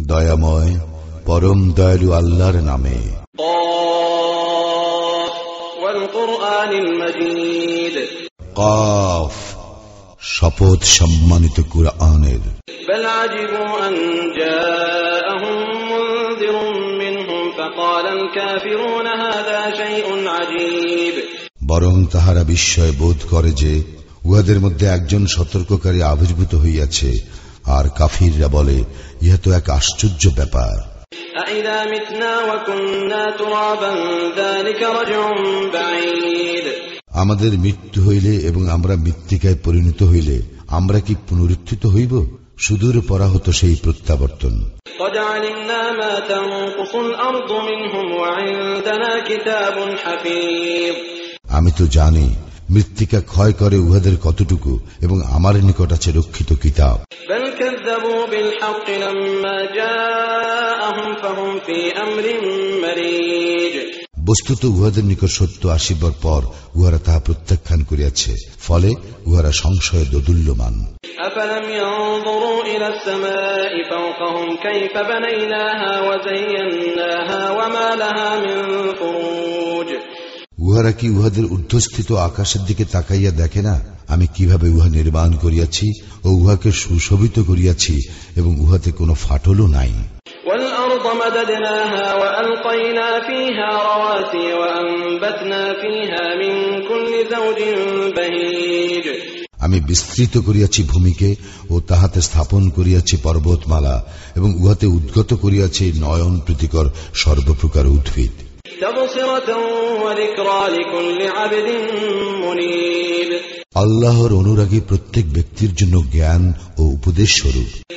দয়াময় পরম দয়ালু আল্লাহর নামে। কফ শপথ সম্মানিত কুরআনের। বরং তাহারা বিস্ময় বোধ করে যে উহাদের মধ্যে একজন সতর্ককারী আবির্ভূত হইয়াছে আর কাফিররা বলে ইহা তো এক আশ্চর্য ব্যাপার। আমাদের মৃত্যু হইলে এবং আমরা মৃত্তিকায় পরিণত হইলে আমরা কি পুনরুত্থিত হইব? সুদূর পরা হতো সেই প্রত্যাবর্তন। আমি তো জানি মৃত্তিকা ক্ষয় করে উহাদের কতটুকু এবং আমার নিকট আছে রক্ষিত কিতাব। বস্তুত উহাদের নিকট সত্য আসিবার পর উহারা তাহা প্রত্যাখ্যান করিয়াছে ফলে উহারা সংশয়ে দোদুল্যমান। আফালাম উহারা কি উহাদের ঊর্ধ্বস্থিত আকাশের দিকে তাকাইয়া দেখে না? আমি কীভাবে উহা নির্মাণ করিয়াছি ও উহাকে সুশোভিত করিয়াছি এবং উহাতে কোনো ফাটলও নাই? আমি বিস্তৃত করিয়াছি ভূমিকে ও তাহাতে স্থাপন করিয়াছি পর্বতমালা এবং উহাতে উদ্গত করিয়াছি নয়ন প্রীতিকর সর্বপ্রকার উদ্ভিদ। আল্লাহর অনুরাগী প্রত্যেক ব্যক্তির জন্য জ্ঞান ও উপদেশ স্বরূপ।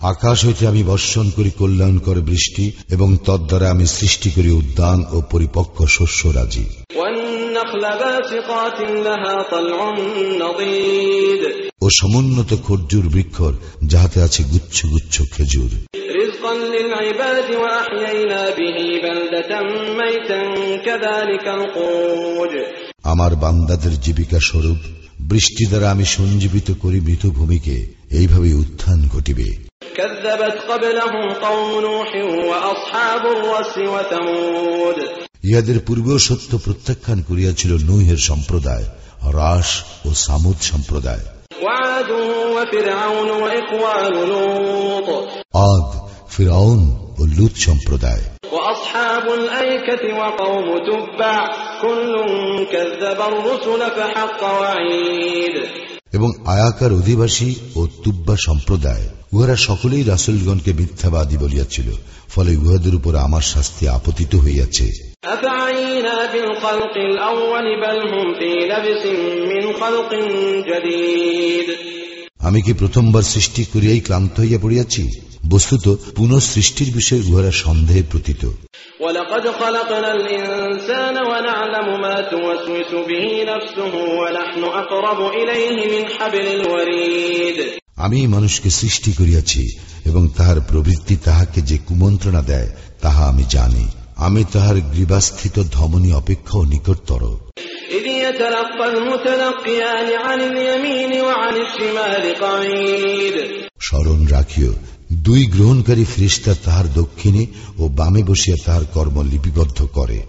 আকাশ হইতে আমি বর্ষণ করি কল্যাণকর বৃষ্টি এবং তদ্বারা আমি সৃষ্টি করি উদ্যান ও পরিপক্ক শস্য রাজি। ও সমুন্নত খর্জুর বৃক্ষর যাহাতে আছে গুচ্ছ গুচ্ছ খেজুর رزقا للعباد وأحيينا به بلدة ميتا كذلك الخروج আমার বান্দাদের জীবিকা স্বরূপ বৃষ্টি দ্বারা আমি সঞ্জীবিত করি মৃত ভূমিকে এইভাবে উত্থান ঘটিবে كذبت قبلهم قوم نوح وأصحاب الرس وثمود ইহাদের পূর্বেও সত্য প্রত্যাখ্যান করিয়াছিল নৈহের সম্প্রদায় রাস ও সামুদ সম্প্রদায়। আদ ফিরাউন ও লুত সম্প্রদায়। এবং আয়াকার অধিবাসী ও তুব্বা সম্প্রদায় উহারা সকলেই রাসুলগণকে মিথ্যাবাদী বলিয়াছিল ফলে উহাদের উপর আমার শাস্তি আপতিত হইয়াছে। أفعينا بالخلق الأول بل هم في لبس من خلق جديد আমি কি প্রথমবার সৃষ্টি করিয়াই ক্লান্ত হইয়া পড়িয়াছি বস্তুত পুনঃসৃষ্টির বিষয়ে উহারা সন্দেহে প্রতীত ولقد خلقنا الإنسان ونعلم ما توسوس به نفسه ونحن أقرب إليه من حبل الوريد আমি মানুষকে সৃষ্টি করিয়াছি এবং তাহার প্রবৃত্তি তাহাকে যে কুমন্ত্রণা দেয় তাহা আমি জানি আমি তাহার গ্রীবাস্থিত ধমনী অপেক্ষাও নিকটতর। স্মরণ রাখিও দুই গ্রহণকারী ফ্রিস্তা তাহার দক্ষিণে ও বামে বসিয়া তাহার কর্ম লিপিবদ্ধ করে।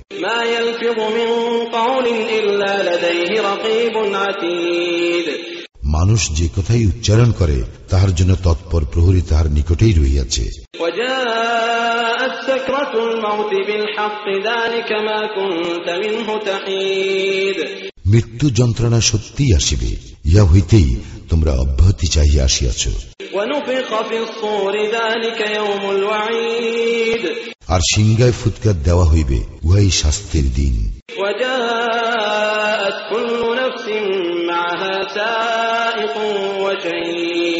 মানুষ যে কথাই উচ্চারণ করে তাহার জন্য তৎপর প্রহরী তাহার নিকটেই রহিয়াছে। মৃত্যু যন্ত্রণা সত্যিই আসিবে ইহা হইতেই তোমরা অব্যাহতি চাহিয়া আসিয়াছ ونفخ في الصور ذلك يوم الوعيد আর সিংগায় ফুৎকার দেওয়া হইবে উহাই শাস্তির দিন وجاءت كل نفس معها سائق وشهيد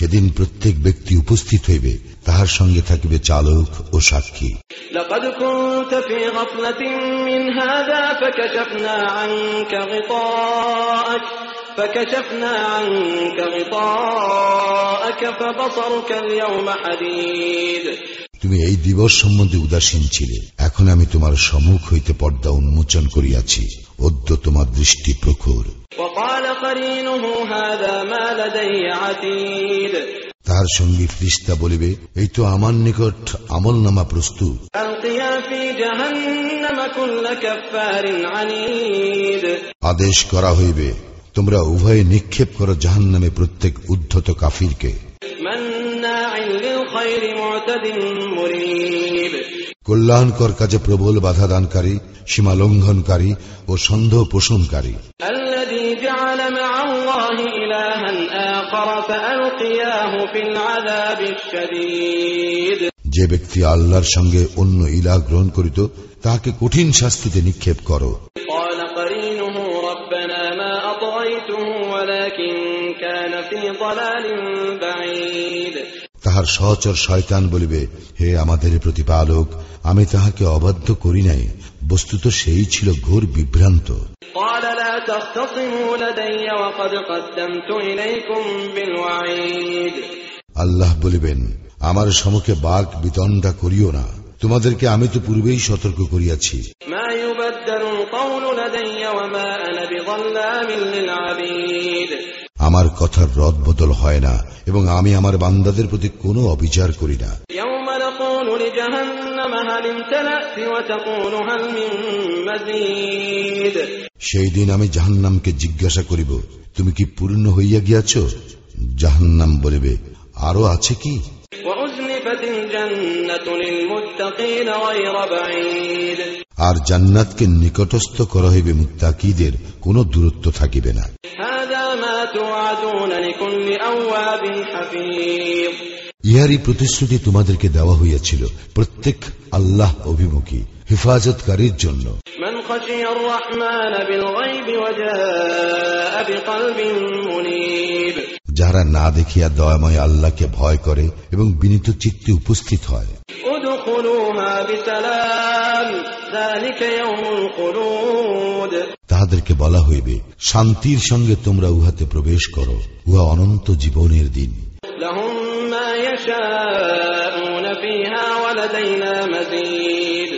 সেদিন প্রত্যেক ব্যক্তি উপস্থিত হইবে তাহার সঙ্গে থাকিবে চালক ও সাক্ষী لقد كنت في غفلة من هذا فكشفنا عنك غطاءك فكشفنا عنك غطاءك فبصرك اليوم حديد তুমি এই দিবস সম্বন্ধে উদাসীন ছিলে। এখন আমি তোমার সম্মুখ হইতে পর্দা উন্মোচন করিয়াছি। অদ্য তোমার দৃষ্টি প্রখুর। তার সঙ্গে ফ্রিস্তা বলিবে এই তো আমার নিকট আমল নামা প্রস্তুত আদেশ করা হইবে তোমরা উভয়ে নিক্ষেপ করো জাহান নামে প্রত্যেক উদ্ধত কাফিরকে। মান্না কল্যাণকর কাজে প্রবল বাধা দানকারী সীমা লঙ্ঘনকারী ও সন্দেহ পোষণকারী الذي جعل مع الله إلها آخر فألقياه في العذاب الشديد যে ব্যক্তি আল্লাহর সঙ্গে অন্য ইলা গ্রহণ করিত তাহাকে কঠিন শাস্তিতে নিক্ষেপ করো قال قرينه ربنا ما أطغيته ولكن كان في ضلال بعيد তাহার সহচর শয়তান বলিবে হে আমাদের প্রতিপালক আমি তাহাকে অবাধ্য করি নাই। বস্তুত সেই ছিল ঘোর বিভ্রান্ত। আল্লাহ বলিবেন আমার সমুখে বাঘ বিতণ্ডা করিও না। তোমাদেরকে আমি তো পূর্বেই সতর্ক করিয়াছি। মা আমার কথার রদ বদল হয় না এবং আমি আমার বান্দাদের প্রতি কোনো অবিচার করি না। সেই দিন আমি জাহান্নামকে জিজ্ঞাসা করিব তুমি কি পূর্ণ হইয়া গিয়াছ? জাহান্নাম বলিবে আরও আছে কি? আর জান্নাতকে নিকটস্থ করা হইবে মুত্তাকিদের কোনো দূরত্ব থাকিবে না। ইহারই প্রতিশ্রুতি তোমাদেরকে দেওয়া হইয়াছিল প্রত্যেক আল্লাহ অভিমুখী হেফাজতকারীর জন্য। যারা না দেখিয়া দয়াময় আল্লাহকে ভয় করে এবং বিনীত চিত্তে উপস্থিত হয়। ادخلوها بسلام ذلك يوم الخلود তাহাদেরকে বলা হইবে শান্তির সঙ্গে তোমরা উহাতে প্রবেশ করো উহা অনন্ত জীবনের দিন لهم ما يشاءون فيها ولدينا مزيد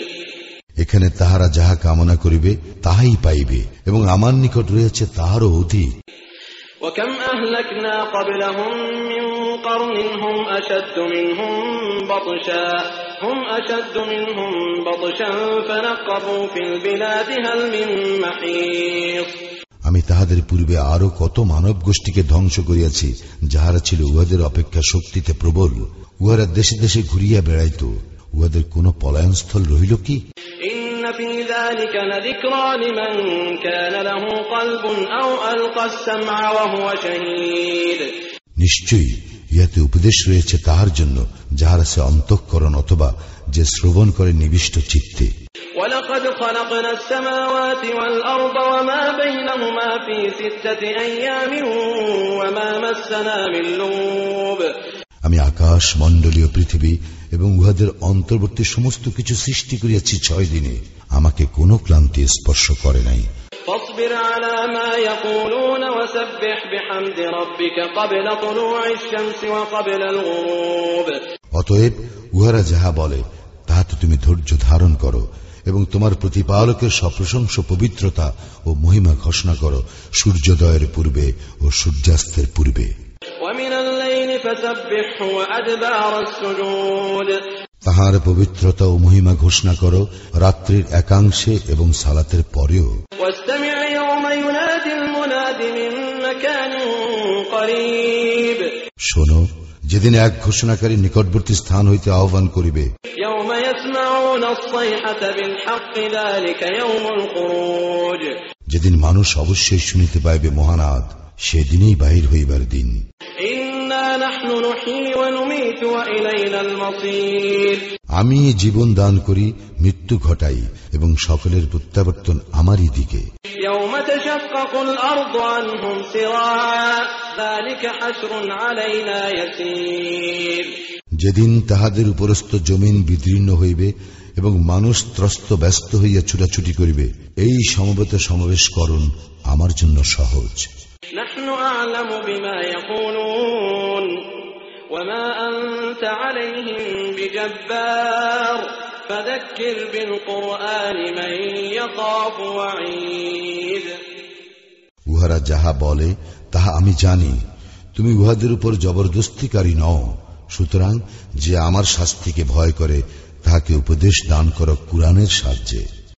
এখানে তাহারা যাহা কামনা করিবে তাহাই পাইবে এবং আমার নিকট রয়েছে তাহারও অধিক وكم أهلكنا قبلهم من قرن هم أشد منهم بطشا هم أشد منهم بطشا فنقبوا في البلاد هل من محيص আমি তাহাদের পূর্বে আরো কত মানব গোষ্ঠীকে ধ্বংস করিয়াছি যাহারা ছিল উহাদের অপেক্ষা শক্তিতে প্রবল উহারা দেশে দেশে ঘুরিয়া বেড়াইত উহাদের কোন পলায়নস্থল রহিল কি إن في ذلك لذكرى لمن كان له قلب أو ألقى السمع وهو شهيد নিশ্চয়ই ইয়াতে উপদেশ রয়েছে তাহার জন্য যাহার আছে অন্তঃকরণ অথবা যে শ্রবণ করে নিবিষ্ট চিত্তে। আমি আকাশ মণ্ডলীয় পৃথিবী এবং উহাদের অন্তর্বর্তী সমস্ত কিছু সৃষ্টি করিয়াছি ছয় দিনে। আমাকে কোনো ক্লান্তি স্পর্শ করে নাই। فاصبر على ما يقولون وسبح بحمد ربك قبل طلوع الشمس وقبل الغروب অতএব উহারা যাহা বলে তাহাতে তুমি ধৈর্য ধারণ করো এবং তোমার প্রতিপালকের সপ্রশংস পবিত্রতা ও মহিমা ঘোষণা করো সূর্যোদয়ের পূর্বে ও সূর্যাস্তের পূর্বে ومن الليل فسبحه وأدبار السجود তাহার পবিত্রতা ও মহিমা ঘোষণা করো রাত্রির একাংশে এবং সালাতের পরেও শোনো যেদিন এক ঘোষণাকারী নিকটবর্তী স্থান হইতে আহ্বান করিবে যেদিন মানুষ অবশ্যই শুনিতে পাইবে মহানাদ সেদিনই বাহির হইবার দিন। আমি জীবন দান করি মৃত্যু ঘটাই এবং সকলের প্রত্যাবর্তন আমারই দিকে يوم تشقق الأرض عنهم سراعا ذلك حشر علينا يسير যেদিন তাহাদের উপরস্থ জমিন বিদীর্ণ হইবে এবং মানুষ ত্রস্ত ব্যস্ত হইয়া ছুটাছুটি করিবে এই সমবেত সমাবেশ করণ আমার জন্য সহজ نحن أعلم بما يقولون وما أنت عليهم بجبار فذكر بالقرآن من يخاف وعيد উহারা যাহা বলে তাহা আমি জানি তুমি উহাদের উপর জবরদস্তিকারী নও সুতরাং যে আমার শাস্তিকে ভয় করে তাহাকে উপদেশ দান করো কুরআনের সাহায্যে